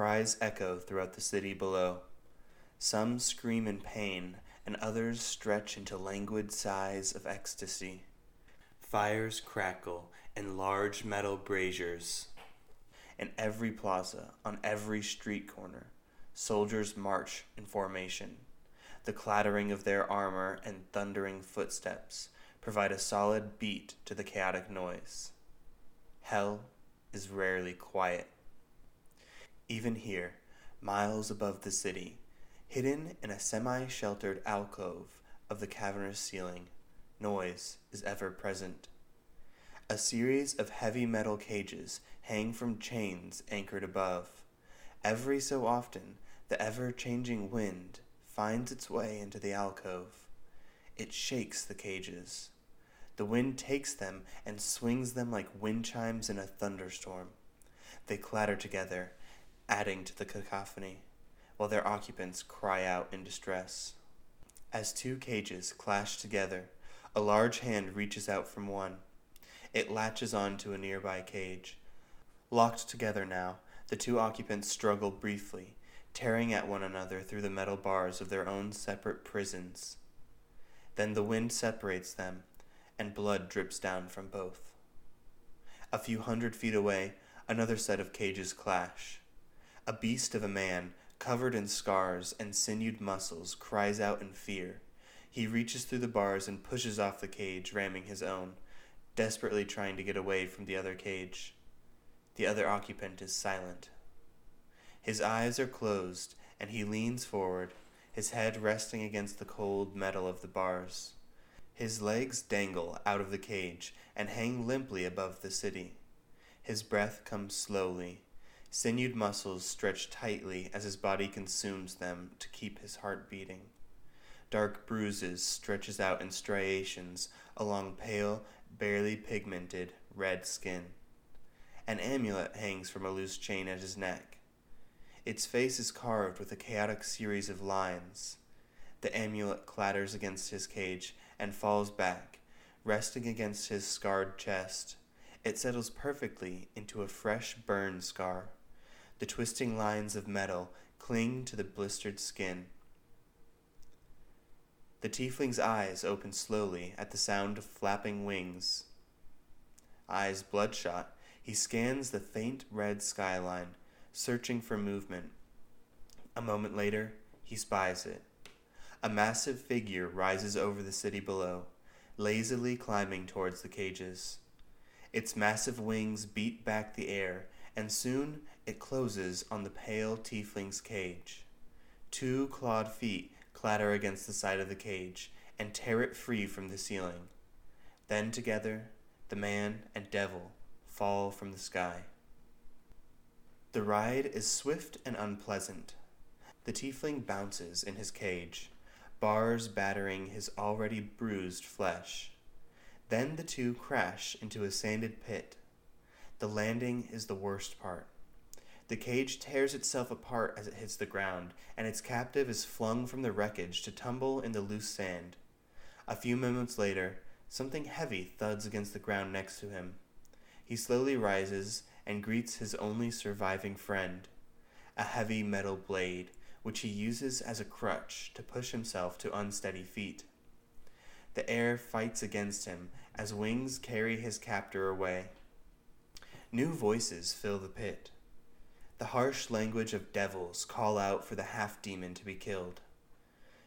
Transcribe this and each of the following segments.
cries echo throughout the city below. Some scream in pain, and others stretch into languid sighs of ecstasy. Fires crackle in large metal braziers. In every plaza, on every street corner, soldiers march in formation. The clattering of their armor and thundering footsteps provide a solid beat to the chaotic noise. Hell is rarely quiet. Even here, miles above the city, hidden in a semi sheltered alcove of the cavernous ceiling, noise is ever present. A series of heavy metal cages hang from chains anchored above. Every so often, the ever changing wind finds its way into the alcove. It shakes the cages. The wind takes them and swings them like wind chimes in a thunderstorm. They clatter together, adding to the cacophony, while their occupants cry out in distress. As two cages clash together, a large hand reaches out from one. It latches on to a nearby cage. Locked together now, the two occupants struggle briefly, tearing at one another through the metal bars of their own separate prisons. Then the wind separates them, and blood drips down from both. A few hundred feet away, another set of cages clash. A beast of a man, covered in scars and sinewed muscles, cries out in fear. He reaches through the bars and pushes off the cage, ramming his own desperately trying to get away from the other cage. The other occupant is silent. His eyes are closed, and he leans forward, his head resting against the cold metal of the bars. His legs dangle out of the cage and hang limply above the city. His breath comes slowly. Sinewed muscles stretch tightly as his body consumes them to keep his heart beating. Dark bruises stretches out in striations along pale barely pigmented, red skin. An amulet hangs from a loose chain at his neck. Its face is carved with a chaotic series of lines. The amulet clatters against his cage and falls back, resting against his scarred chest. It settles perfectly into a fresh burn scar. The twisting lines of metal cling to the blistered skin. The tiefling's eyes open slowly at the sound of flapping wings. Eyes bloodshot, he scans the faint red skyline, searching for movement. A moment later, he spies it. A massive figure rises over the city below, lazily climbing towards the cages. Its massive wings beat back the air, and soon it closes on the pale tiefling's cage. Two clawed feet clatter against the side of the cage, and tear it free from the ceiling. Then together, the man and devil fall from the sky. The ride is swift and unpleasant. The tiefling bounces in his cage, bars battering his already bruised flesh. Then the two crash into a sanded pit. The landing is the worst part. The cage tears itself apart as it hits the ground, and its captive is flung from the wreckage to tumble in the loose sand. A few moments later, something heavy thuds against the ground next to him. He slowly rises and greets his only surviving friend a heavy metal blade, which he uses as a crutch to push himself to unsteady feet. The air fights against him as wings carry his captor away. New voices fill the pit. The harsh language of devils call out for the half demon to be killed.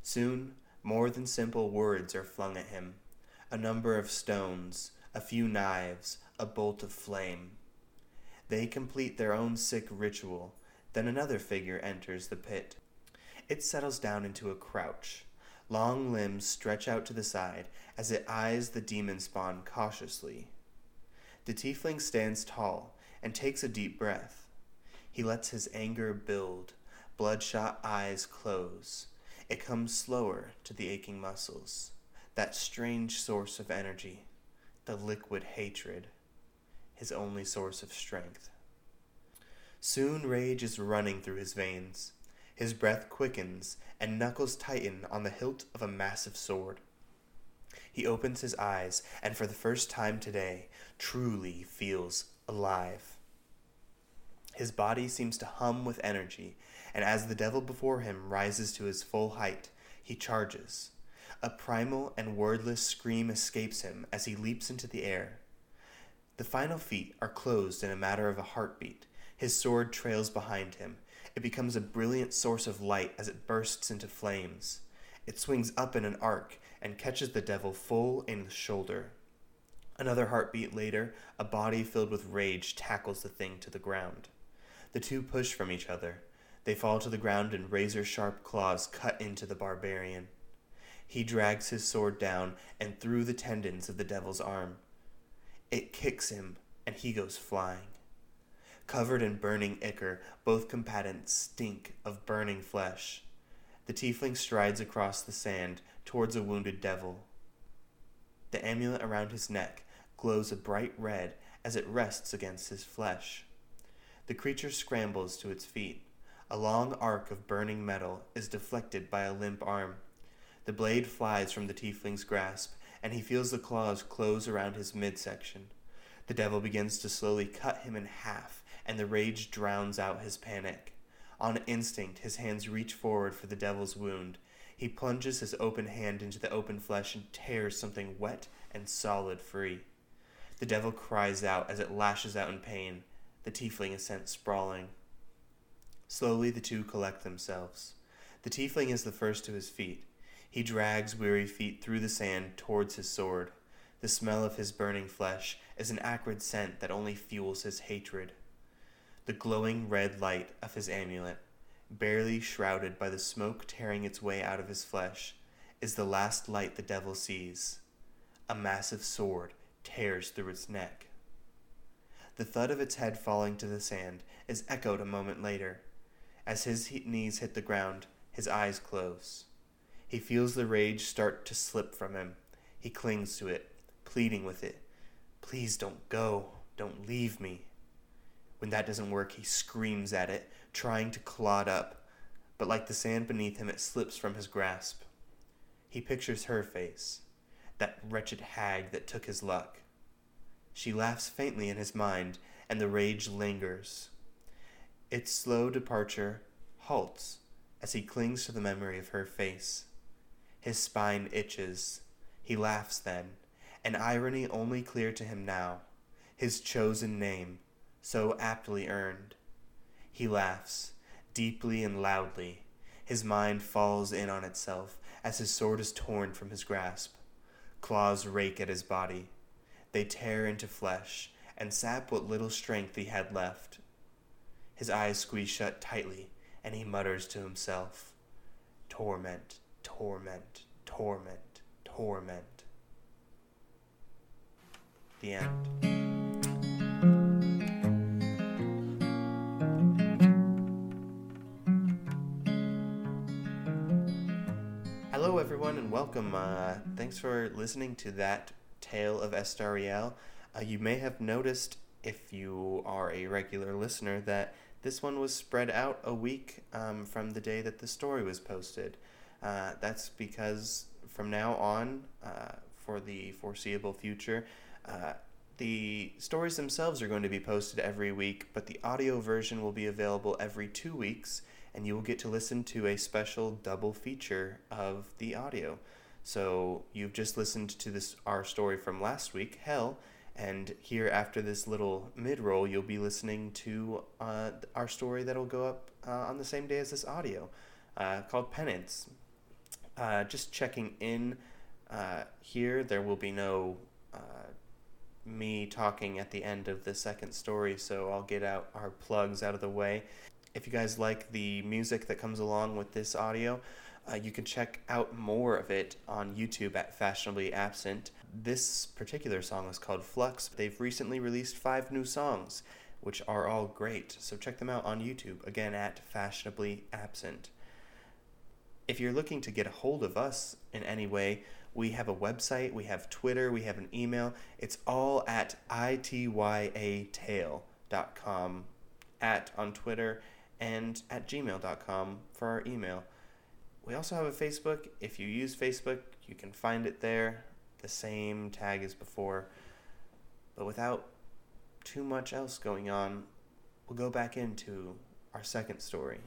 Soon, more than simple words are flung at him a number of stones, a few knives, a bolt of flame. They complete their own sick ritual, then another figure enters the pit. It settles down into a crouch. Long limbs stretch out to the side as it eyes the demon spawn cautiously. The tiefling stands tall and takes a deep breath. He lets his anger build, bloodshot eyes close. It comes slower to the aching muscles. That strange source of energy, the liquid hatred, his only source of strength. Soon rage is running through his veins. His breath quickens, and knuckles tighten on the hilt of a massive sword. He opens his eyes, and for the first time today, truly feels alive. His body seems to hum with energy, and as the devil before him rises to his full height, he charges. A primal and wordless scream escapes him as he leaps into the air. The final feet are closed in a matter of a heartbeat. His sword trails behind him. It becomes a brilliant source of light as it bursts into flames. It swings up in an arc and catches the devil full in the shoulder. Another heartbeat later, a body filled with rage tackles the thing to the ground. The two push from each other. They fall to the ground and razor sharp claws cut into the barbarian. He drags his sword down and through the tendons of the devil's arm. It kicks him, and he goes flying. Covered in burning ichor, both combatants stink of burning flesh. The tiefling strides across the sand towards a wounded devil. The amulet around his neck glows a bright red as it rests against his flesh. The creature scrambles to its feet. A long arc of burning metal is deflected by a limp arm. The blade flies from the tiefling's grasp, and he feels the claws close around his midsection. The devil begins to slowly cut him in half, and the rage drowns out his panic. On instinct, his hands reach forward for the devil's wound. He plunges his open hand into the open flesh and tears something wet and solid free. The devil cries out as it lashes out in pain. The tiefling is sent sprawling. Slowly the two collect themselves. The tiefling is the first to his feet. He drags weary feet through the sand towards his sword. The smell of his burning flesh is an acrid scent that only fuels his hatred. The glowing red light of his amulet, barely shrouded by the smoke tearing its way out of his flesh, is the last light the devil sees. A massive sword tears through its neck. The thud of its head falling to the sand is echoed a moment later. As his knees hit the ground, his eyes close. He feels the rage start to slip from him. He clings to it, pleading with it. Please don't go. Don't leave me. When that doesn't work, he screams at it, trying to claw it up, but like the sand beneath him, it slips from his grasp. He pictures her face, that wretched hag that took his luck. She laughs faintly in his mind, and the rage lingers. Its slow departure halts as he clings to the memory of her face. His spine itches. He laughs then, an irony only clear to him now, his chosen name, so aptly earned. He laughs, deeply and loudly. His mind falls in on itself as his sword is torn from his grasp. Claws rake at his body. They tear into flesh and sap what little strength he had left. His eyes squeeze shut tightly, and he mutters to himself Torment, torment, torment, torment. The end. Hello, everyone, and welcome. Uh, thanks for listening to that tale of Estariel. Uh, you may have noticed, if you are a regular listener, that this one was spread out a week um, from the day that the story was posted. Uh, that's because from now on, uh, for the foreseeable future, uh, the stories themselves are going to be posted every week, but the audio version will be available every two weeks, and you will get to listen to a special double feature of the audio. So you've just listened to this our story from last week, Hell, and here after this little mid roll, you'll be listening to uh, our story that'll go up uh, on the same day as this audio, uh, called Penance. Uh, just checking in uh, here, there will be no uh, me talking at the end of the second story, so I'll get out our plugs out of the way. If you guys like the music that comes along with this audio, uh, you can check out more of it on YouTube at Fashionably Absent. This particular song is called Flux. They've recently released five new songs, which are all great, so check them out on YouTube, again at Fashionably Absent. If you're looking to get a hold of us in any way, we have a website, we have Twitter, we have an email. It's all at ityatale.com, at on Twitter, and at gmail.com for our email. We also have a Facebook. If you use Facebook, you can find it there, the same tag as before. But without too much else going on, we'll go back into our second story.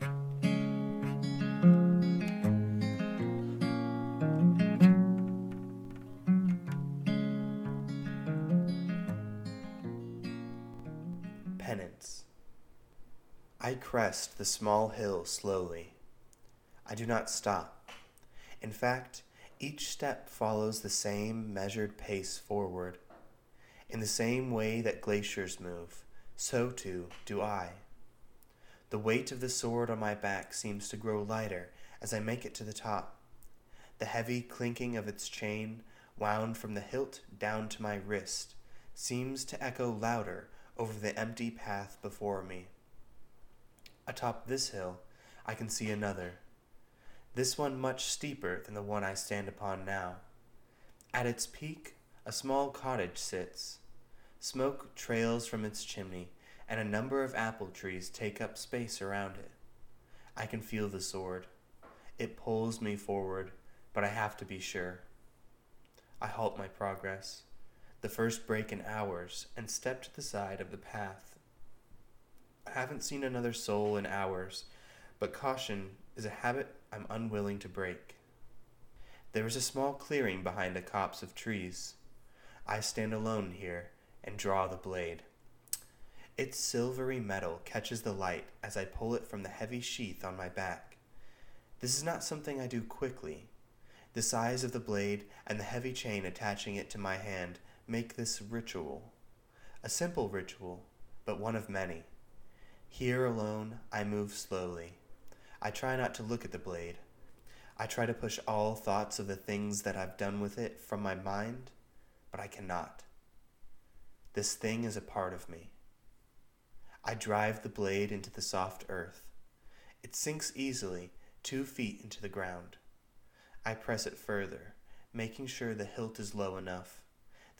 Penance. I crest the small hill slowly. I do not stop. In fact, each step follows the same measured pace forward. In the same way that glaciers move, so too do I. The weight of the sword on my back seems to grow lighter as I make it to the top. The heavy clinking of its chain, wound from the hilt down to my wrist, seems to echo louder over the empty path before me. Atop this hill, I can see another, this one much steeper than the one I stand upon now. At its peak, a small cottage sits. Smoke trails from its chimney, and a number of apple trees take up space around it. I can feel the sword. It pulls me forward, but I have to be sure. I halt my progress, the first break in hours, and step to the side of the path. I haven't seen another soul in hours, but caution is a habit I'm unwilling to break. There is a small clearing behind a copse of trees. I stand alone here and draw the blade. Its silvery metal catches the light as I pull it from the heavy sheath on my back. This is not something I do quickly. The size of the blade and the heavy chain attaching it to my hand make this ritual. A simple ritual, but one of many. Here alone, I move slowly. I try not to look at the blade. I try to push all thoughts of the things that I've done with it from my mind, but I cannot. This thing is a part of me. I drive the blade into the soft earth. It sinks easily, two feet into the ground. I press it further, making sure the hilt is low enough.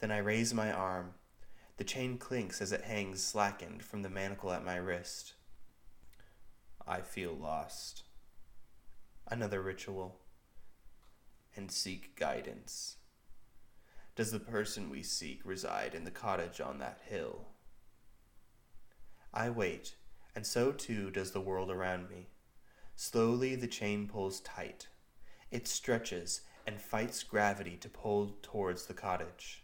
Then I raise my arm. The chain clinks as it hangs slackened from the manacle at my wrist. I feel lost. Another ritual. And seek guidance. Does the person we seek reside in the cottage on that hill? I wait, and so too does the world around me. Slowly the chain pulls tight. It stretches and fights gravity to pull towards the cottage.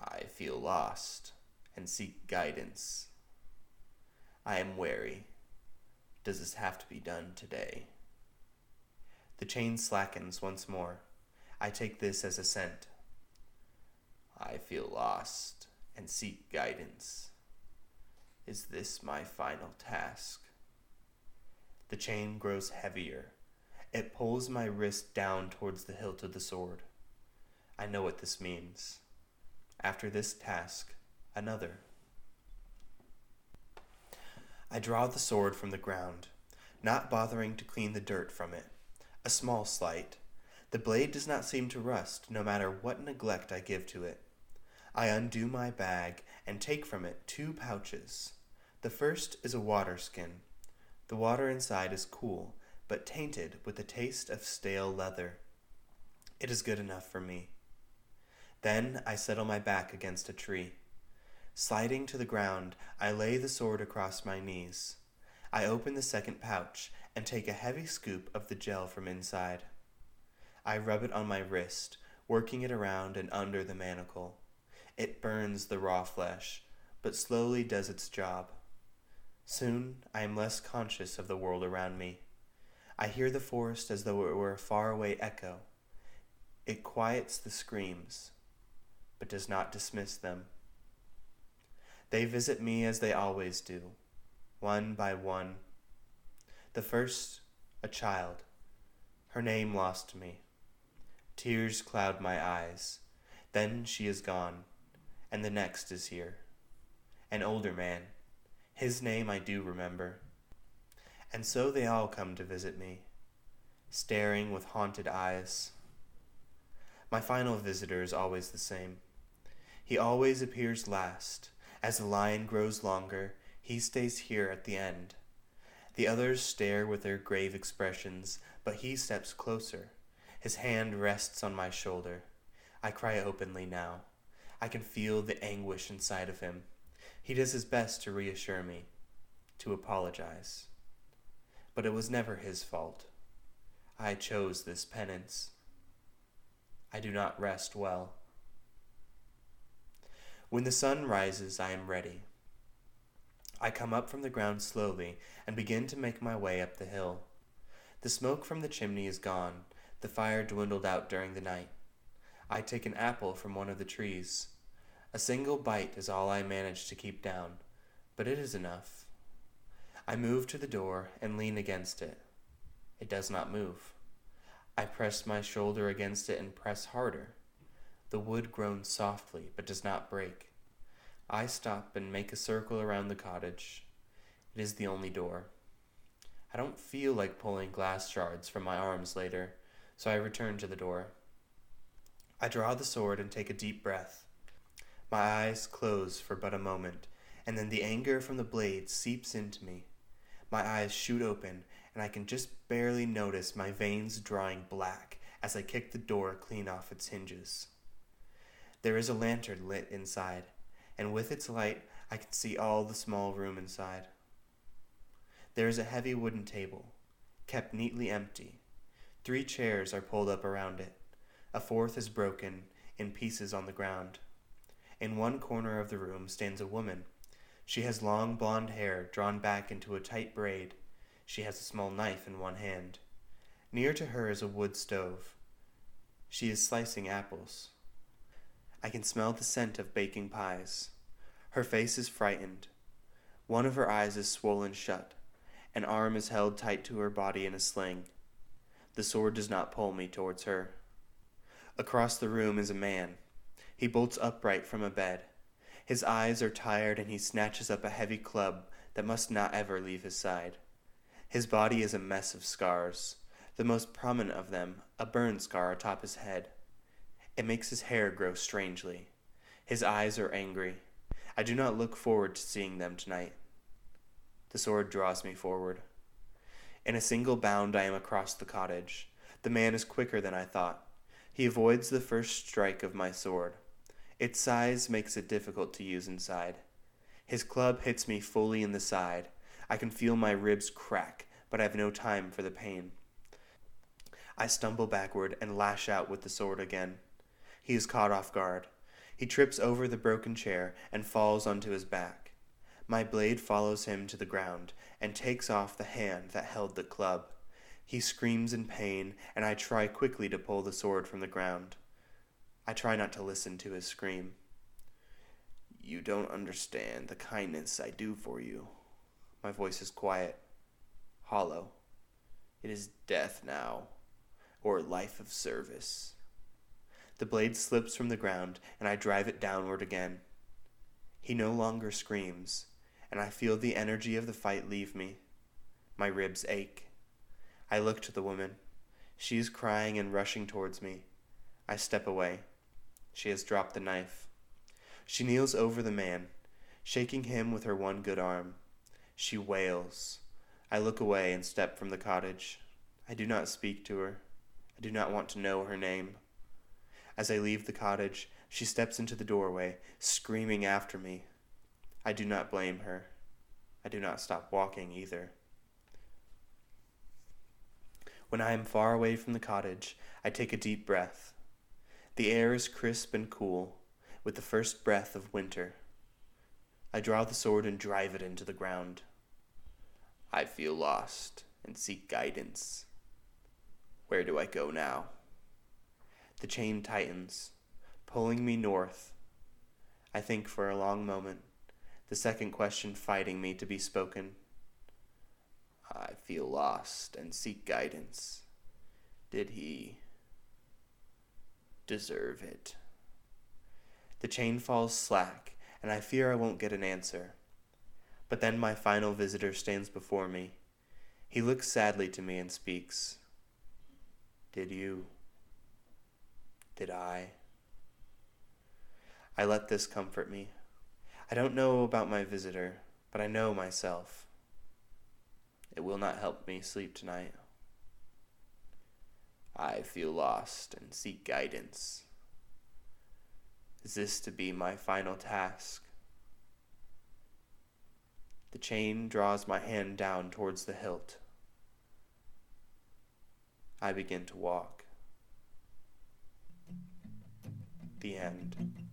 I feel lost and seek guidance. I am wary. Does this have to be done today? The chain slackens once more. I take this as assent. I feel lost and seek guidance. Is this my final task? The chain grows heavier. It pulls my wrist down towards the hilt of the sword. I know what this means. After this task, another. I draw the sword from the ground, not bothering to clean the dirt from it. A small slight. The blade does not seem to rust, no matter what neglect I give to it. I undo my bag and take from it two pouches. The first is a water skin. The water inside is cool, but tainted with the taste of stale leather. It is good enough for me. Then I settle my back against a tree. Sliding to the ground, I lay the sword across my knees. I open the second pouch and take a heavy scoop of the gel from inside. I rub it on my wrist, working it around and under the manacle. It burns the raw flesh, but slowly does its job. Soon I am less conscious of the world around me. I hear the forest as though it were a faraway echo. It quiets the screams, but does not dismiss them. They visit me as they always do, one by one. The first, a child. Her name lost me. Tears cloud my eyes. Then she is gone, and the next is here. An older man. His name I do remember. And so they all come to visit me, staring with haunted eyes. My final visitor is always the same. He always appears last, as the line grows longer, he stays here at the end. The others stare with their grave expressions, but he steps closer. His hand rests on my shoulder. I cry openly now. I can feel the anguish inside of him. He does his best to reassure me, to apologize. But it was never his fault. I chose this penance. I do not rest well. When the sun rises, I am ready. I come up from the ground slowly and begin to make my way up the hill. The smoke from the chimney is gone, the fire dwindled out during the night. I take an apple from one of the trees. A single bite is all I manage to keep down, but it is enough. I move to the door and lean against it. It does not move. I press my shoulder against it and press harder. The wood groans softly, but does not break. I stop and make a circle around the cottage. It is the only door. I don't feel like pulling glass shards from my arms later, so I return to the door. I draw the sword and take a deep breath. My eyes close for but a moment, and then the anger from the blade seeps into me. My eyes shoot open, and I can just barely notice my veins drawing black as I kick the door clean off its hinges. There is a lantern lit inside, and with its light I can see all the small room inside. There is a heavy wooden table, kept neatly empty. Three chairs are pulled up around it. A fourth is broken in pieces on the ground. In one corner of the room stands a woman. She has long blonde hair drawn back into a tight braid. She has a small knife in one hand. Near to her is a wood stove. She is slicing apples. I can smell the scent of baking pies. Her face is frightened. One of her eyes is swollen shut. An arm is held tight to her body in a sling. The sword does not pull me towards her. Across the room is a man. He bolts upright from a bed. His eyes are tired and he snatches up a heavy club that must not ever leave his side. His body is a mess of scars, the most prominent of them a burn scar atop his head. It makes his hair grow strangely. His eyes are angry. I do not look forward to seeing them tonight. The sword draws me forward. In a single bound, I am across the cottage. The man is quicker than I thought. He avoids the first strike of my sword. Its size makes it difficult to use inside. His club hits me fully in the side. I can feel my ribs crack, but I have no time for the pain. I stumble backward and lash out with the sword again. He is caught off guard. He trips over the broken chair and falls onto his back. My blade follows him to the ground and takes off the hand that held the club. He screams in pain, and I try quickly to pull the sword from the ground. I try not to listen to his scream. You don't understand the kindness I do for you. My voice is quiet, hollow. It is death now, or life of service. The blade slips from the ground, and I drive it downward again. He no longer screams, and I feel the energy of the fight leave me. My ribs ache. I look to the woman. She is crying and rushing towards me. I step away. She has dropped the knife. She kneels over the man, shaking him with her one good arm. She wails. I look away and step from the cottage. I do not speak to her. I do not want to know her name. As I leave the cottage, she steps into the doorway, screaming after me. I do not blame her. I do not stop walking either. When I am far away from the cottage, I take a deep breath. The air is crisp and cool, with the first breath of winter. I draw the sword and drive it into the ground. I feel lost and seek guidance. Where do I go now? The chain tightens, pulling me north. I think for a long moment, the second question fighting me to be spoken. I feel lost and seek guidance. Did he deserve it? The chain falls slack, and I fear I won't get an answer. But then my final visitor stands before me. He looks sadly to me and speaks. Did you? Did I? I let this comfort me. I don't know about my visitor, but I know myself. It will not help me sleep tonight. I feel lost and seek guidance. Is this to be my final task? The chain draws my hand down towards the hilt. I begin to walk. The end.